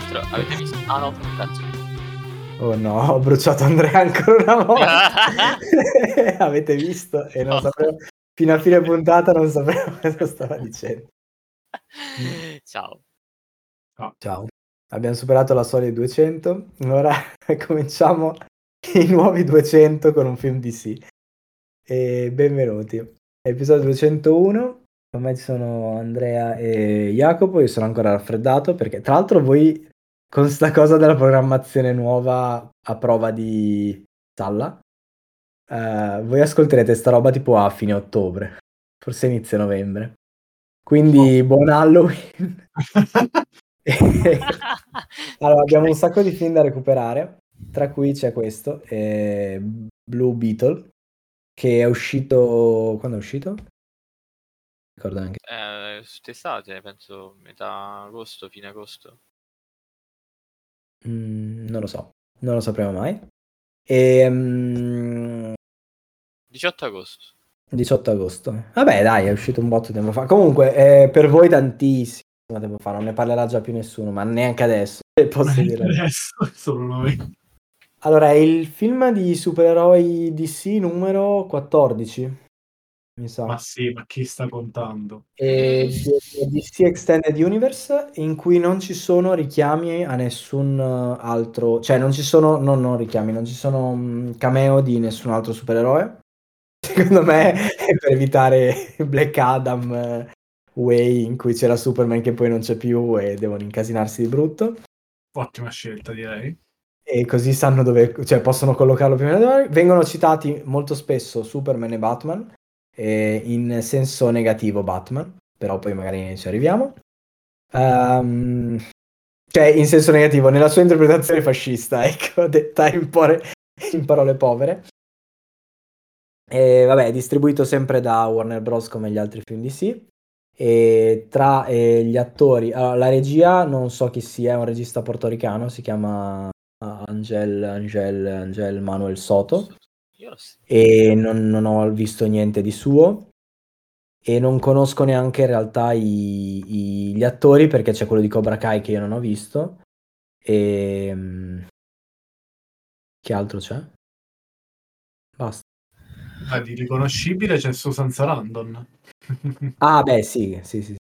L'altro avete visto... Ah no, cazzo. Oh no, ho bruciato Andrea ancora una volta. avete visto? E non No. sapevo... Fino a fine puntata non sapevo cosa stava dicendo. Ciao. Ciao. Abbiamo superato la soglia di 200. Ora cominciamo i nuovi 200 con un film DC. E benvenuti. Episodio 201. Con me ci sono Andrea e Jacopo. Io sono ancora raffreddato perché, tra l'altro, voi con sta cosa della programmazione nuova a prova di Salla, eh, voi ascolterete sta roba tipo a fine ottobre, forse inizio novembre. Quindi buon Halloween. allora, abbiamo un sacco di film da recuperare, tra cui c'è questo, eh, Blue Beetle, che è uscito... Quando è uscito? Ricordo neanche. Eh, quest'estate, penso metà agosto, fine agosto. Mm, non lo so, non lo sapremo mai. E, mm, 18 agosto. 18 agosto. Vabbè, dai, è uscito un botto tempo fa. Comunque, eh, per voi tantissimo tempo fa, non ne parlerà già più nessuno, ma neanche adesso. Posso dire. Adesso solo noi. Allora, è il film di supereroi DC numero 14, mi sa. Ma sì, ma chi sta contando? E DC Extended Universe in cui non ci sono richiami a nessun uh, altro, cioè non ci sono, no, non richiami, non ci sono mm, cameo di nessun altro supereroe. Secondo me è per evitare Black Adam eh, Way in cui c'era Superman che poi non c'è più e devono incasinarsi di brutto. Ottima scelta, direi. E così sanno dove, cioè possono collocarlo più o meno dove. Vengono citati molto spesso Superman e Batman, e in senso negativo Batman, però poi magari ci arriviamo. Ehm, cioè, in senso negativo, nella sua interpretazione fascista, ecco, detta in, pore- in parole povere. E vabbè, distribuito sempre da Warner Bros. come gli altri film DC. E tra eh, gli attori, allora, la regia non so chi sia, è un regista portoricano, si chiama Angel, Angel, Angel Manuel Soto. E non, non ho visto niente di suo e non conosco neanche in realtà i- i- gli attori perché c'è quello di Cobra Kai che io non ho visto e mm, che altro c'è? Basta. Ah, di riconoscibile c'è Susan Sarandon. Ah beh sì, sì, sì, sì.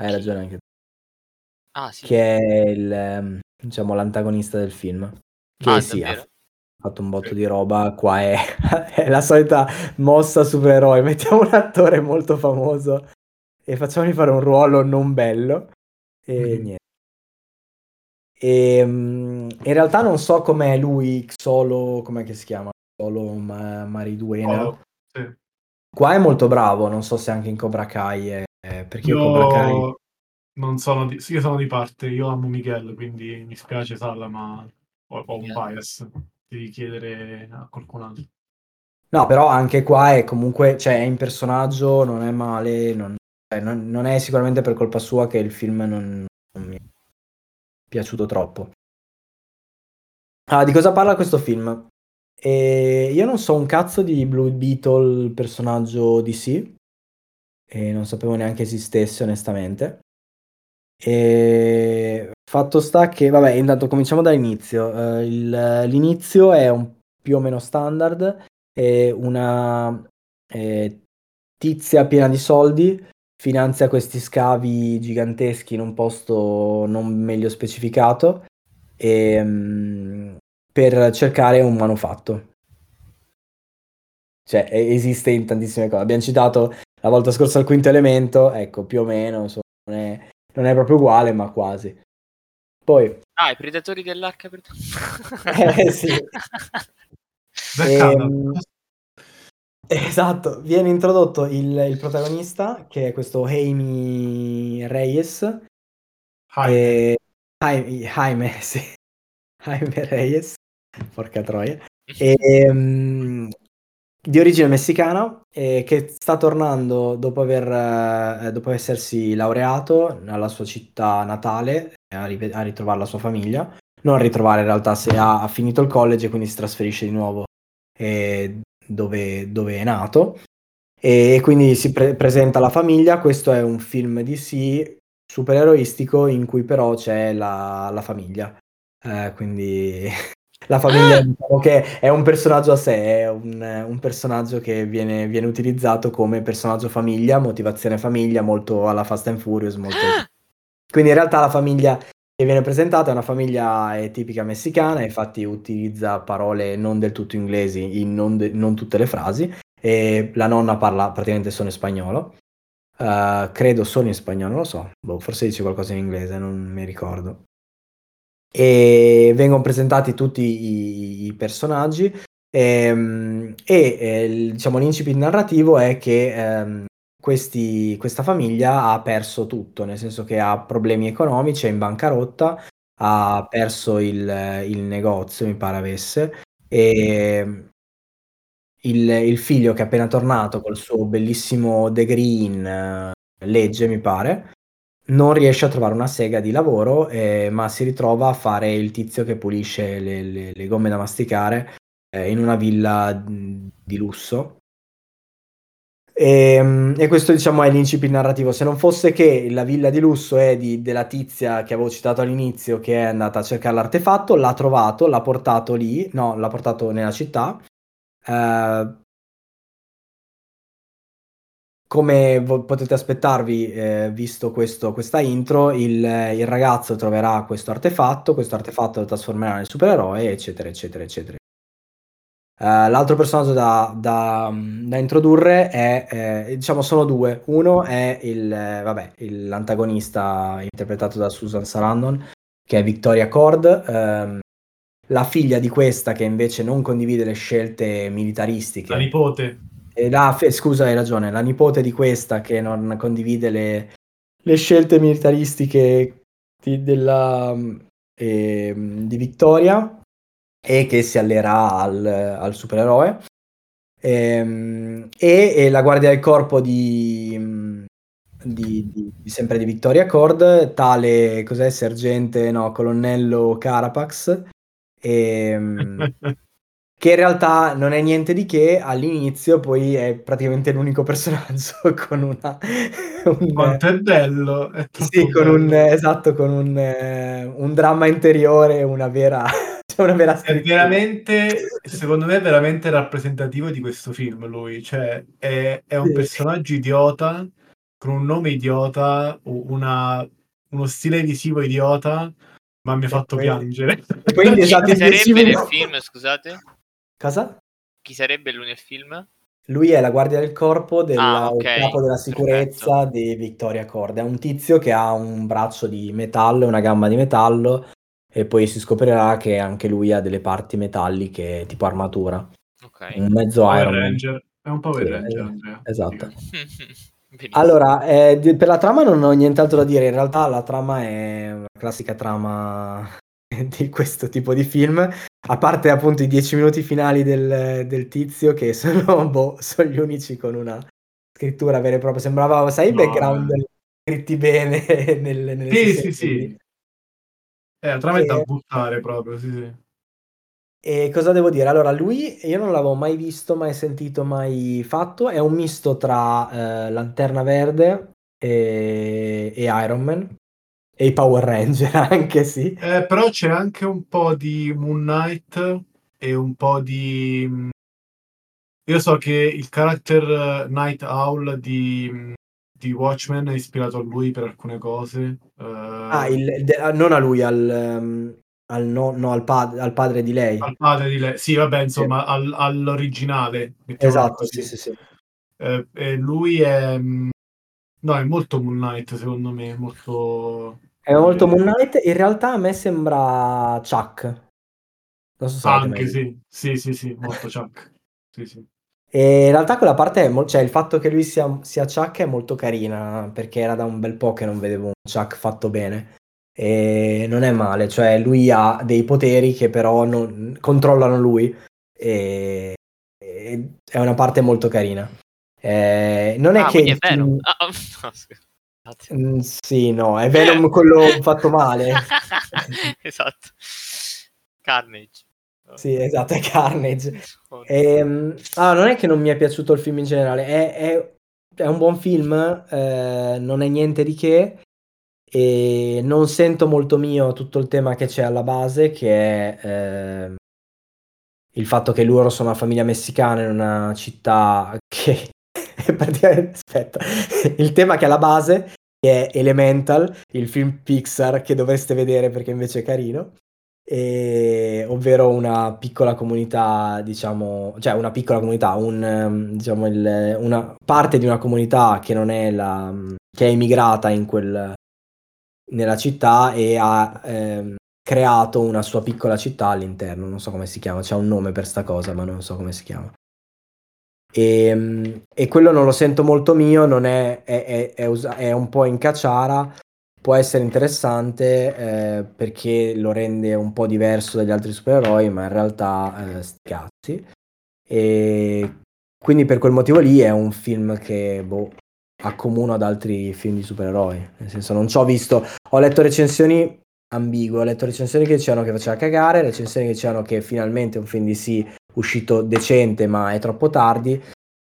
hai ragione anche tu, Ah, sì. che è il, ehm, diciamo, l'antagonista del film che Ah, sì, ha? Fatto un botto di roba, qua è, è la solita mossa supereroe, mettiamo un attore molto famoso e facciamogli fare un ruolo non bello e Mhm. niente. E, mm, in realtà non so com'è lui, solo, com'è che si chiama? Solo Ma- Mariduena. Oh, sì. Qua è molto bravo, non so se anche in Cobra Kai è, è- perché io Cobra Kai... Non sono di... sì, io sono di parte, io amo Miguel, quindi mi spiace Salla, ma ho, ho un bias. Devi chiedere a qualcun altro. No, però anche qua è comunque, cioè è in personaggio, non è male, non, cioè, non- non è sicuramente per colpa sua che il film non, non mi è piaciuto troppo. Ah, di cosa parla questo film? E io non so un cazzo di Blue Beetle, personaggio DC, e non sapevo neanche esistesse onestamente. E fatto sta che, vabbè, intanto cominciamo dall'inizio. Eh, il- l'inizio è un più o meno standard, è una eh, tizia piena di soldi finanzia questi scavi giganteschi in un posto non meglio specificato ehm, per cercare un manufatto. Cioè, e- esiste in tantissime cose. Abbiamo citato la volta scorsa il quinto elemento, ecco, più o meno, insomma, non è, non è proprio uguale, ma quasi. Poi, Ah, i predatori dell'arca per... Eh, sì. Ehm, esatto, viene introdotto il, il protagonista, che è questo Jaime Reyes, Hi. e- Jaime, Jaime, sì. Jaime Reyes, porca troia, Ehm, di origine messicana, e che sta tornando dopo, aver, eh, dopo essersi laureato alla sua città natale a, rive- a ritrovare la sua famiglia. Non a ritrovare in realtà, se ha, ha finito il college e quindi si trasferisce di nuovo eh, dove, dove è nato. E quindi si pre- presenta alla famiglia. Questo è un film DC supereroistico in cui però c'è la, la famiglia. Eh, quindi la famiglia diciamo che è un personaggio a sé, è un, un personaggio che viene, viene utilizzato come personaggio famiglia, motivazione famiglia, molto alla Fast and Furious. Molto... Quindi in realtà la famiglia che viene presentata è una famiglia è tipica messicana, infatti utilizza parole non del tutto inglesi in non, de- non tutte le frasi e la nonna parla praticamente solo in spagnolo. Uh, credo solo in spagnolo, non lo so, boh, forse dice qualcosa in inglese, non mi ricordo. E vengono presentati tutti i, i personaggi. Ehm, e, e eh, diciamo l'incipit narrativo è che ehm, questi, questa famiglia ha perso tutto, nel senso che ha problemi economici, è in bancarotta, ha perso il, il negozio, mi pare avesse, e il, il, figlio che è appena tornato col suo bellissimo degree in uh, legge, mi pare, non riesce a trovare una sega di lavoro, eh, ma si ritrova a fare il tizio che pulisce le, le, le gomme da masticare eh, in una villa di lusso. E, ehm, e, questo diciamo è l'incipit narrativo. Se non fosse che la villa di lusso è di, della tizia che avevo citato all'inizio, che è andata a cercare l'artefatto, l'ha trovato, l'ha portato lì, no, l'ha portato nella città, Uh, come vo- potete aspettarvi, eh, visto questo, questa intro, il, il, ragazzo troverà questo artefatto, questo artefatto lo trasformerà nel supereroe, eccetera, eccetera, eccetera. Uh, l'altro personaggio da, da, da introdurre è, eh, diciamo, sono due. Uno è il, eh, vabbè, l'antagonista interpretato da Susan Sarandon, che è Victoria Cord, ehm, la figlia di questa che invece non condivide le scelte militaristiche. La nipote. E la, scusa, hai ragione, la nipote di questa che non condivide le, le scelte militaristiche di, della, eh, di Vittoria e che si allerà al, al supereroe. Ehm, e, e, la guardia del corpo di, di, di, di, sempre di Vittoria Cord, tale cos'è sergente, no, colonnello Carapax, ehm, che in realtà non è niente di che all'inizio, poi è praticamente l'unico personaggio con una... Un, Quanto è bello! È sì, con bello. un, esatto, con un, un dramma interiore, una vera... Una vera è veramente, secondo me, è veramente rappresentativo di questo film. Lui, cioè, è, è un sì. personaggio idiota con un nome idiota, una, uno stile visivo idiota, ma mi ha fatto poi... piangere. Quindi esatto, sarebbe nel film, scusate? Cosa? Chi sarebbe lui nel film? Lui è la guardia del corpo del ah, okay. capo della sicurezza Perfetto. di Victoria Cord. È un tizio che ha un braccio di metallo e una gamba di metallo e poi si scoprirà che anche lui ha delle parti metalliche tipo armatura. Okay. Un mezzo Power Iron Ranger. È un Power sì, Ranger, Andrea. Esatto. allora, eh, per la trama non ho nient'altro da dire. In realtà la trama è una classica trama di questo tipo di film. A parte appunto i dieci minuti finali del, del tizio, che sono, boh, sono gli unici con una scrittura vera e propria. Sembrava, sai, i no, background eh. scritti bene nel, nelle Sì, sì, sì. È eh, e... da buttare proprio, sì, sì. E cosa devo dire? Allora, lui io non l'avevo mai visto, mai sentito, mai fatto. È un misto tra eh, Lanterna Verde e, e Iron Man. E i Power Ranger anche, sì. Eh, però c'è anche un po' di Moon Knight e un po' di... Io so che il character Night Owl di, di Watchmen è ispirato a lui per alcune cose. Uh... Ah, il, de, ah, non a lui, al, um, al, no, no, al, pad, al, padre di lei. Al padre di lei, sì, vabbè, insomma, sì. Al, all'originale. Esatto, sì, sì, sì. Eh, lui è... No, è molto Moon Knight, secondo me, molto... È molto Moon Knight. In realtà a me sembra Chuck. Non so se Anche sì, sì, sì, sì, molto Chuck. sì, sì. E in realtà quella parte, è mo- cioè il fatto che lui sia, sia Chuck è molto carina, perché era da un bel po' che non vedevo un Chuck fatto bene. E non è male, cioè lui ha dei poteri che però non, controllano lui. E, e è una parte molto carina. Eh, non è ah, che... È vero. Ah, Mm, sì, no, è Venom quello fatto male. esatto. Carnage. Sì, esatto, è Carnage. E, ehm, ah, non è che non mi è piaciuto il film in generale, è, è, è un buon film, eh, non è niente di che. e non sento molto mio tutto il tema che c'è alla base, che è eh, il fatto che loro sono una famiglia messicana in una città che praticamente aspetta, il tema che è alla base è Elemental, il film Pixar che dovreste vedere perché invece è carino. E, ovvero una piccola comunità, diciamo, cioè una piccola comunità, un, ehm, diciamo il, una parte di una comunità che non è la che è immigrata in quel, nella città e ha ehm, creato una sua piccola città all'interno, non so come si chiama, c'è un nome per sta cosa, ma non so come si chiama. E, ehm, e quello non lo sento molto mio, non è, è, è, usa- è un po' in cacciara, può essere interessante eh, perché lo rende un po' diverso dagli altri supereroi, ma in realtà eh, sti cazzi. E quindi per quel motivo lì è un film che boh, accomuna ad altri film di supereroi. Nel senso, non ci ho visto, ho letto recensioni ambigue, ho letto recensioni che dicevano che faceva cagare, recensioni che dicevano che finalmente un film di sì uscito decente, ma è troppo tardi.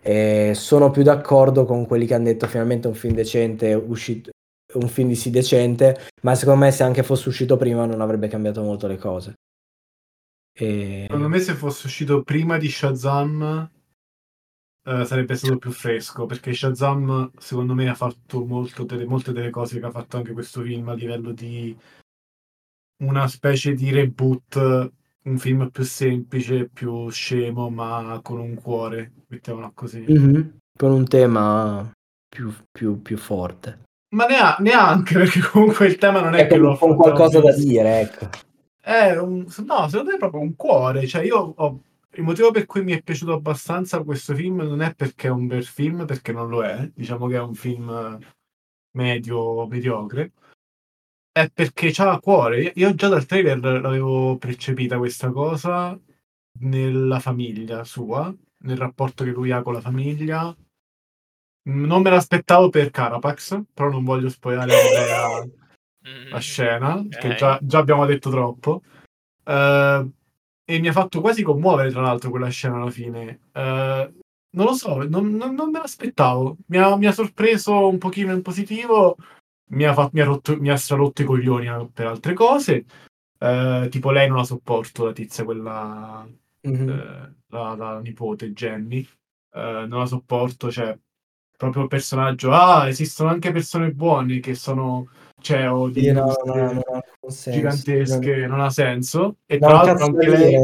E sono più d'accordo con quelli che hanno detto finalmente un film decente, uscito, un film di sì decente, ma secondo me se anche fosse uscito prima non avrebbe cambiato molto le cose. E... Secondo me se fosse uscito prima di Shazam uh, sarebbe stato più fresco, perché Shazam secondo me ha fatto delle, molte delle cose che ha fatto anche questo film a livello di una specie di reboot, un film più semplice, più scemo, ma con un cuore, mettiamola così. Mm-hmm. Con un tema più, più, più forte. Ma neanche, perché comunque il tema non è, è che lo Con qualcosa da dire, ecco. È un, no, secondo me è proprio un cuore. Cioè, io ho, il motivo per cui mi è piaciuto abbastanza questo film non è perché è un bel film, perché non lo è. Diciamo che è un film medio, mediocre. È perché c'ha cuore. Io già dal trailer l'avevo percepita questa cosa nella famiglia sua, nel rapporto che lui ha con la famiglia non me l'aspettavo per Carapax, però non voglio spoilerare la, la scena, okay. che già, già, abbiamo detto troppo. Uh, e mi ha fatto quasi commuovere, tra l'altro, quella scena alla fine. Uh, non lo so, non, non, non me l'aspettavo. Mi ha, mi ha, sorpreso un pochino in positivo, mi ha, fatto, mi ha, rotto, mi ha strarotto i coglioni eh, per altre cose. Uh, tipo lei non la sopporto, la tizia, quella... Mm-hmm. La, la, nipote Jenny. non la sopporto, cioè proprio il personaggio, ah, esistono anche persone buone che sono CEO di sì, no, no, no, gigantesche, non ha senso. E tra l'altro anche lei...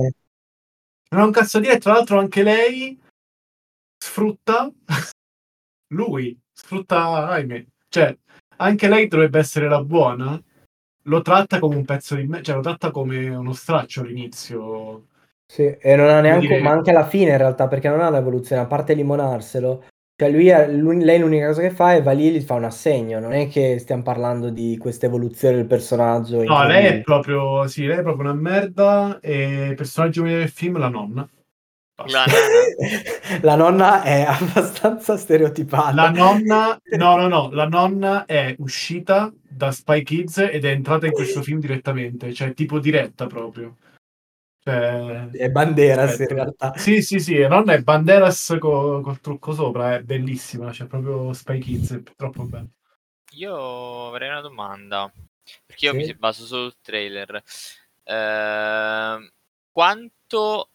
Non ha un cazzo di dire, tra l'altro anche lei sfrutta lui, sfrutta Jaime. Cioè, anche lei dovrebbe essere la buona, lo tratta come un pezzo di me, cioè lo tratta come uno straccio all'inizio. Sì, e non ha neanche, dire... ma anche alla fine in realtà, perché non ha un'evoluzione, a parte limonarselo, cioè lui, lui, lei l'unica cosa che fa è va lì e gli fa un assegno, non è che stiamo parlando di questa evoluzione del personaggio. No, lei è proprio, sì, lei è proprio una merda e il personaggio del film la nonna. La nonna. la nonna è abbastanza stereotipata. La nonna, no, no, no, la nonna è uscita da Spy Kids ed è entrata in questo film direttamente, cioè tipo diretta proprio. Cioè, è Banderas in realtà. Sì, sì, sì, non è Banderas co- col trucco sopra, è bellissima, c'è cioè proprio Spy Kids, è troppo bello. Io avrei una domanda, perché io sì? mi baso sul trailer. Eh, quanto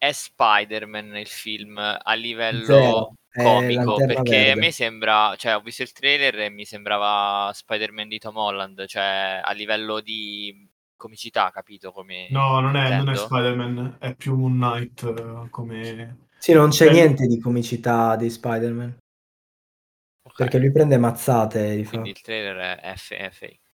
è Spider-Man il film a livello Zero. comico? Perché verde. a me sembra, cioè ho visto il trailer e mi sembrava Spider-Man di Tom Holland, cioè a livello di comicità, capito? Come no, non è, non è, Spider-Man, è più Moon Knight uh, come... Sì, non c'è niente di comicità di Spider-Man. Okay. Perché lui prende mazzate. Di Quindi fatto. il trailer è, F- è fake.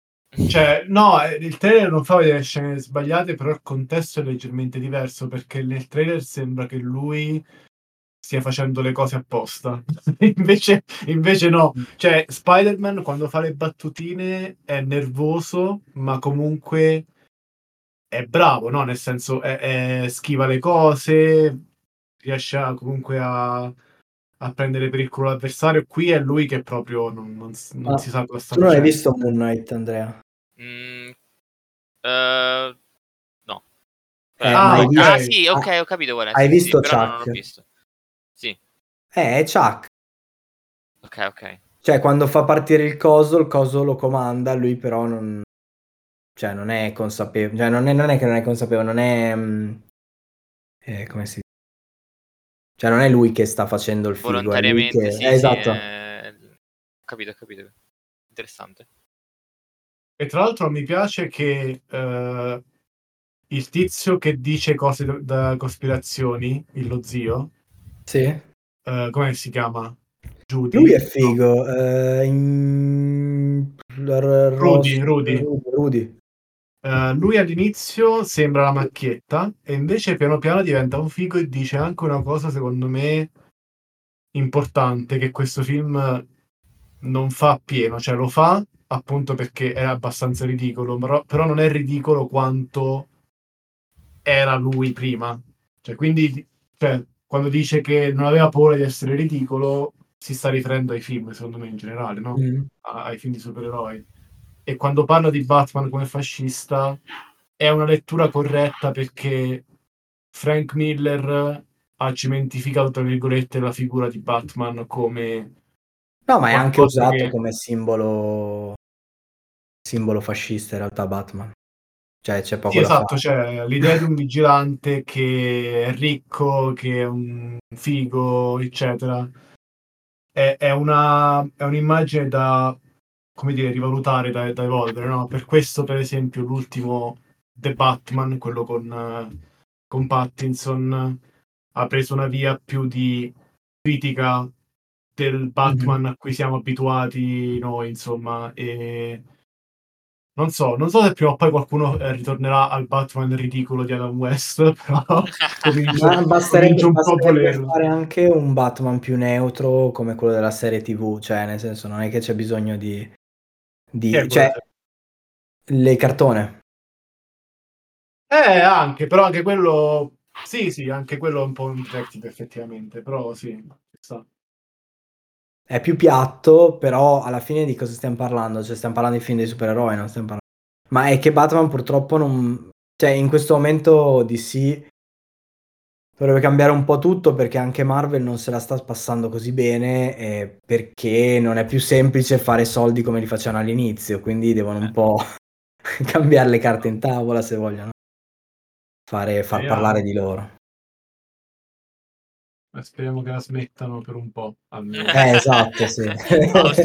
Cioè, no, il trailer non fa vedere scene sbagliate, però il contesto è leggermente diverso perché nel trailer sembra che lui stia facendo le cose apposta. invece, invece no. Cioè, Spider-Man quando fa le battutine è nervoso, ma comunque è bravo, no? Nel senso, è, è, schiva le cose, riesce a, comunque a, a, prendere per il culo l'avversario. Qui è lui che proprio non, non, non ah, si sa cosa sta facendo. Tu non hai visto Moon Knight, Andrea? Mm, uh, no. Eh, ah, okay. ah, sì, ok, ho capito qual è. Hai sì, visto sì, Chuck? Sì. Eh, è Chuck. Ok, ok. Cioè, quando fa partire il coso, il coso lo comanda, lui però non... Cioè, non è consapevole. Cioè, non è, non è che non è consapevole, non è... mm, eh, come si Cioè, non è lui che sta facendo il figo, è Volontariamente, che... sì, eh, sì, esatto. eh, Ho capito, ho capito. Interessante. E tra l'altro mi piace che eh, il tizio che dice cose da- cospirazioni, il lo zio, Sì. eh, come si chiama? Judy? Lui è No. figo. eh, in... Rudy, Rudy. Rudy. Eh, lui all'inizio sembra la macchietta e invece piano piano diventa un figo e dice anche una cosa secondo me importante che questo film non fa pieno, cioè lo fa appunto perché è abbastanza ridicolo, però, però non è ridicolo quanto era lui prima. Cioè, quindi cioè, quando dice che non aveva paura di essere ridicolo si sta riferendo ai film, secondo me in generale, no? Mm. A- ai film di supereroi. E quando parla di Batman come fascista è una lettura corretta perché Frank Miller ha cementificato, tra virgolette, la figura di Batman come No, ma è anche usato che- come simbolo simbolo fascista in realtà Batman. Cioè, c'è poco Sì, esatto, cioè l'idea di un vigilante che è ricco, che è un figo, eccetera, è, è una, è un'immagine da, come dire, rivalutare, da, da evolvere, no? Per questo, per esempio, l'ultimo The Batman, quello con, con Pattinson, ha preso una via più di critica del Batman a cui siamo abituati noi, insomma, e non so, non so se prima o poi qualcuno eh, ritornerà al Batman ridicolo di Adam West, però comincio, Ma basterebbe, comincio un po' basterebbe volerlo. fare anche un Batman più neutro come quello della serie TV, cioè nel senso non è che c'è bisogno di... di è cioè, le cartone. Eh, anche, però anche quello... Sì, sì, anche quello è un po' un detective, effettivamente, però sì, sta. È più piatto, però alla fine di cosa stiamo parlando? Cioè stiamo parlando di film dei supereroi, non stiamo parlando... Ma è che Batman purtroppo non... Cioè in questo momento DC dovrebbe cambiare un po' tutto perché anche Marvel non se la sta passando così bene eh, perché non è più semplice fare soldi come li facevano all'inizio, quindi devono un po' cambiare le carte in tavola se vogliono fare, far parlare di loro. Ma Speriamo che la smettano per un po', almeno. Eh, esatto, sì. Pausa.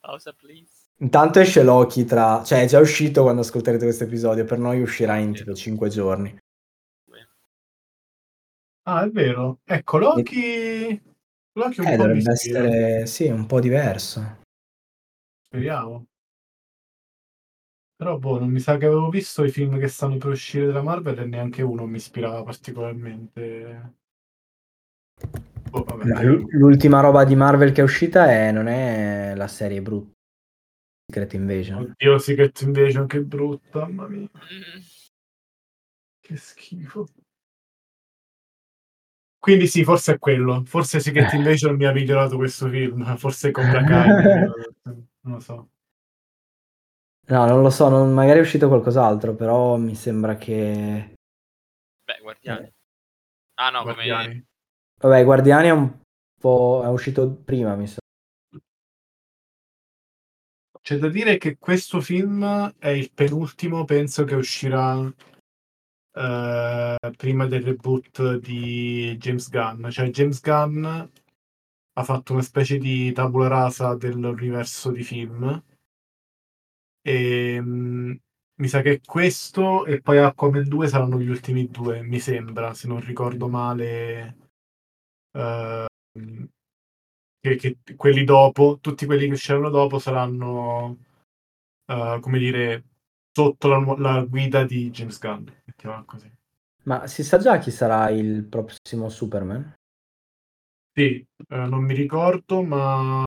Pausa, please. Intanto esce Loki tra... cioè è già uscito quando ascolterete questo episodio, per noi uscirà in tipo 5 giorni. Ah, è vero. Ecco, Loki... Loki un Eh, po' dovrebbe ispira. essere, sì, un po' diverso. Speriamo. Però, boh, non mi sa che avevo visto i film che stanno per uscire della Marvel e neanche uno mi ispirava particolarmente. L- l'ultima roba di Marvel che è uscita è, non è la serie brutta. Secret Invasion. Oddio, Secret Invasion, che brutta, mamma mia, che schifo. Quindi sì, forse è quello. Forse Secret Invasion mi ha migliorato questo film. Forse Cobra Kai. non lo so. No, non lo so, non- magari è uscito qualcos'altro, però mi sembra che... Beh, guardiani. Ah no, come... Vabbè, Guardiani è un po'... è uscito prima, mi sa. C'è da dire che questo film è il penultimo, penso che uscirà eh, prima del reboot di James Gunn. Cioè, James Gunn ha fatto una specie di tabula rasa dell'universo di film. E mm, mi sa che questo e poi Aquaman 2 saranno gli ultimi due, mi sembra, se non ricordo male. Eh, che, che quelli dopo, tutti quelli che usciranno dopo saranno, eh, come dire, sotto la, la guida di James Gunn. Mettiamola così. Ma si sa già chi sarà il prossimo Superman? Sì, eh, non mi ricordo, ma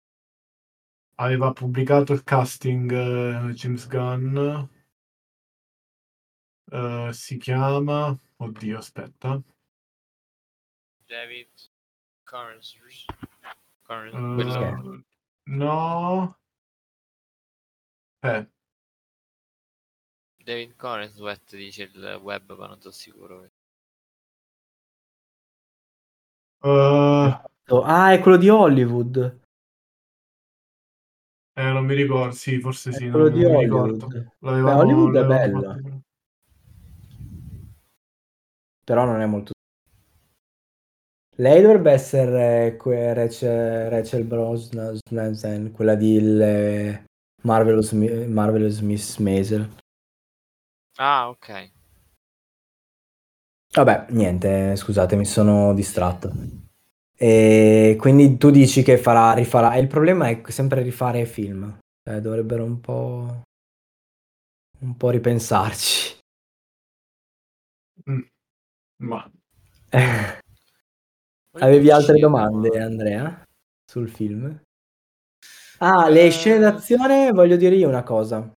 aveva pubblicato il casting eh, James Gunn. Eh, si chiama... Oddio, aspetta. David Corns. Corns- Eh, quello- no. Eh, David Corenswet dice il web, ma non sono sicuro. eh, Ah, è quello di Hollywood. Eh, non mi ricordo, sì, forse È sì, quello non, di non mi Hollywood. ricordo. Beh, Hollywood è bello, fatto. però non è molto... Lei dovrebbe essere que- Rachel, Rachel Brosnan, quella di il, Marvelous, Mi- Marvelous Miss Maisel. Ah, ok. Vabbè, niente, scusate, mi sono distratto. E quindi tu dici che farà, rifarà. E il problema è sempre rifare film. Cioè, dovrebbero un po'. un po' ripensarci. Mm. Ma Avevi altre domande, Andrea? Sul film? Ah, le scene d'azione, voglio dire io una cosa.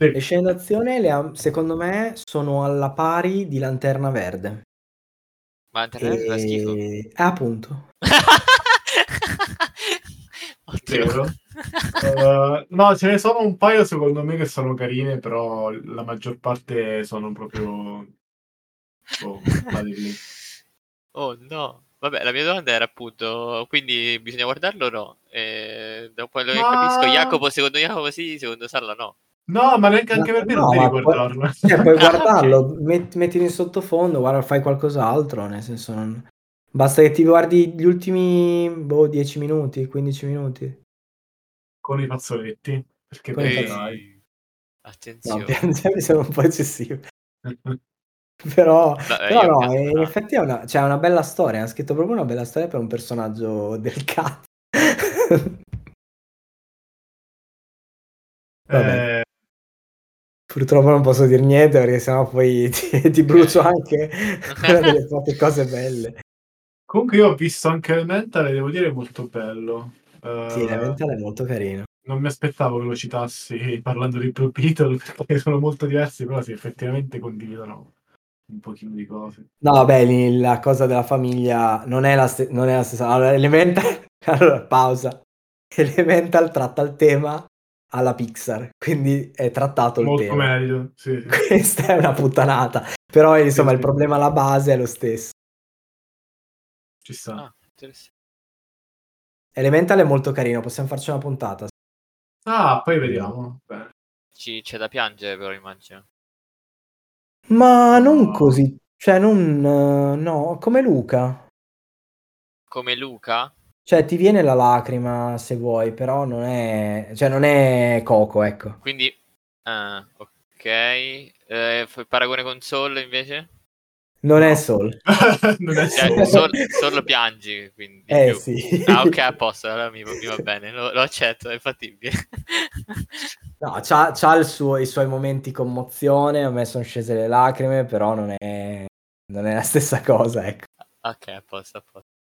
Le sì, scene d'azione, le secondo me, sono alla pari di Lanterna Verde. Ma fa schifo. E... Eh, appunto. Vero. Eh, no, ce ne sono un paio secondo me che sono carine, però la maggior parte sono proprio oh. Oh no. Vabbè, la mia domanda era appunto, quindi bisogna guardarlo o no? E dopo lo che Ma- capisco, Jacopo, secondo Jacopo sì, secondo Salla no. No, ma neanche anche per me No, non devi ma puoi- guardarlo. Cioè, puoi Ah, guardarlo, met- mettilo in sottofondo, guarda, fai qualcos'altro, nel senso non... Basta che ti guardi gli ultimi, boh, 10 minuti, 15 minuti. Con i fazzoletti, perché Con i penserai. Ehi, No, Attenzione. piangere sono un po' eccessivo. Però, No, eh, però io no, pianto in tanto. effetti è una, cioè, è una bella storia, hanno scritto proprio una bella storia per un personaggio del cazzo. Vabbè, Eh, purtroppo non posso dire niente perché sennò poi ti, ti brucio anche una delle poche cose belle. comunque io ho visto anche Elemental e devo dire è molto bello. Eh, Sì, Elemental è molto carino. non mi aspettavo che lo citassi parlando di Blue Beetle perché sono molto diversi, però sì, effettivamente condividono un pochino di cose. No, beh, la cosa della famiglia non è la, ste- non è la stessa. Allora, Elemental, allora, pausa. Elemental tratta il tema alla Pixar, quindi è trattato il Molto tema. meglio, sì. Questa è una puttanata. Però, insomma, Sì, il sì. problema alla base è lo stesso. ci sta. Ah, interessante. Elemental è molto carino, possiamo farci una puntata. Ah, poi vediamo. Bene. Ci, c'è da piangere però immagino. Ma non No. così, cioè non... eh, no, come Luca. Come Luca? Cioè, ti viene la lacrima se vuoi, però non è... Cioè, non è Coco, ecco. Quindi, ah, ok. Eh, fai paragone con Soul invece? Non è. Soul. non è Cioè, solo. Soul, Soul piangi, quindi di Eh più. sì. Ah, ok, a posto, allora mi, mi va bene, lo, lo accetto, è fattibile. No, c'ha, c'ha il suo- i suoi momenti commozione, a me sono scese le lacrime, però non è, non è la stessa cosa, ecco. ok, a posto, a posto.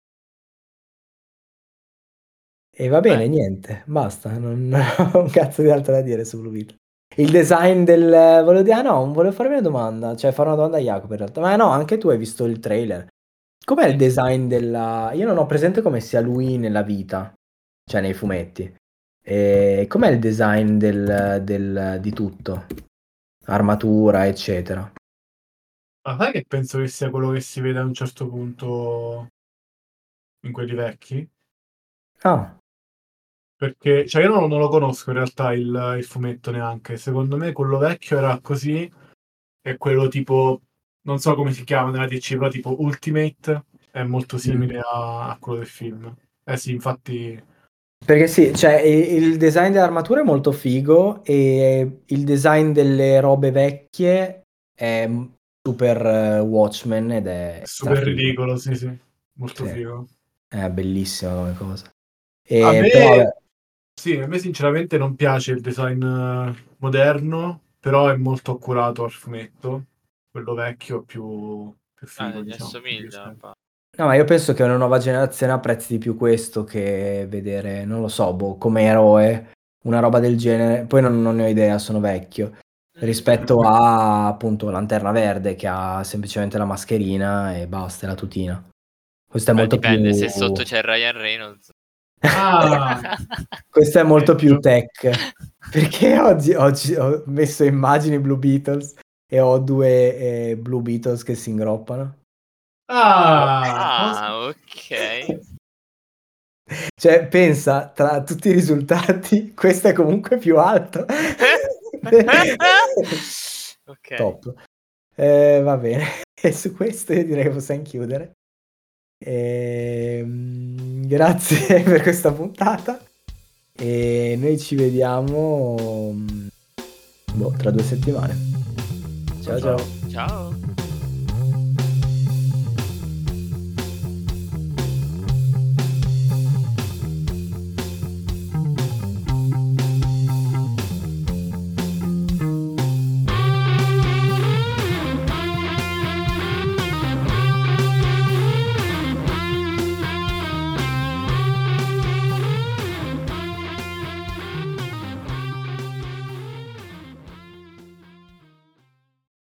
E va bene, Beh. niente, basta, non, non ho un cazzo di altro da dire su Blue Beetle. Il design del... Volevo dire, ah no, volevo farvi una domanda, cioè fare una domanda a Jacopo in realtà, ma no, anche tu hai visto il trailer. Com'è il design della... Io non ho presente come sia lui nella vita, cioè nei fumetti. E com'è il design del, del- di tutto? Armatura, eccetera. Ma sai che penso che sia quello che si vede a un certo punto in quelli vecchi? Ah, Perché, cioè, io non, non lo conosco in realtà il, il fumetto neanche. Secondo me quello vecchio era così, e quello tipo, non so come si chiama nella DC, però tipo Ultimate è molto simile a, a quello del film. Eh sì, infatti, perché sì, cioè il design dell'armatura è molto figo e il design delle robe vecchie è super eh, Watchmen ed è super strafigo. ridicolo, sì, sì, molto Sì. figo. È bellissima come cosa. E, A me- però, Sì, a me sinceramente non piace il design eh, moderno, però è molto accurato al fumetto. Quello vecchio è più, più Ah, figo, gli diciamo. assomiglia. No, ma io penso che una nuova generazione apprezzi di più questo che vedere, non lo so, boh, come eroe, una roba del genere. Poi non, non ne ho idea, sono vecchio. rispetto a appunto Lanterna Verde che ha semplicemente la mascherina e basta, e la tutina. Questo è Beh, molto dipende, più se sotto c'è Ryan Reynolds. Ah, questo è molto più tech perché oggi, oggi ho messo immagini Blue Beatles e ho due eh, Blue Beatles che si ingroppano. Ah, Ah, ok. cioè, pensa, tra tutti i risultati, questo è comunque più alto. ok. Top. Eh, va bene, e su questo io direi che possiamo chiudere. Eh, grazie per questa puntata e noi ci vediamo boh, tra due settimane. ciao. ciao. ciao.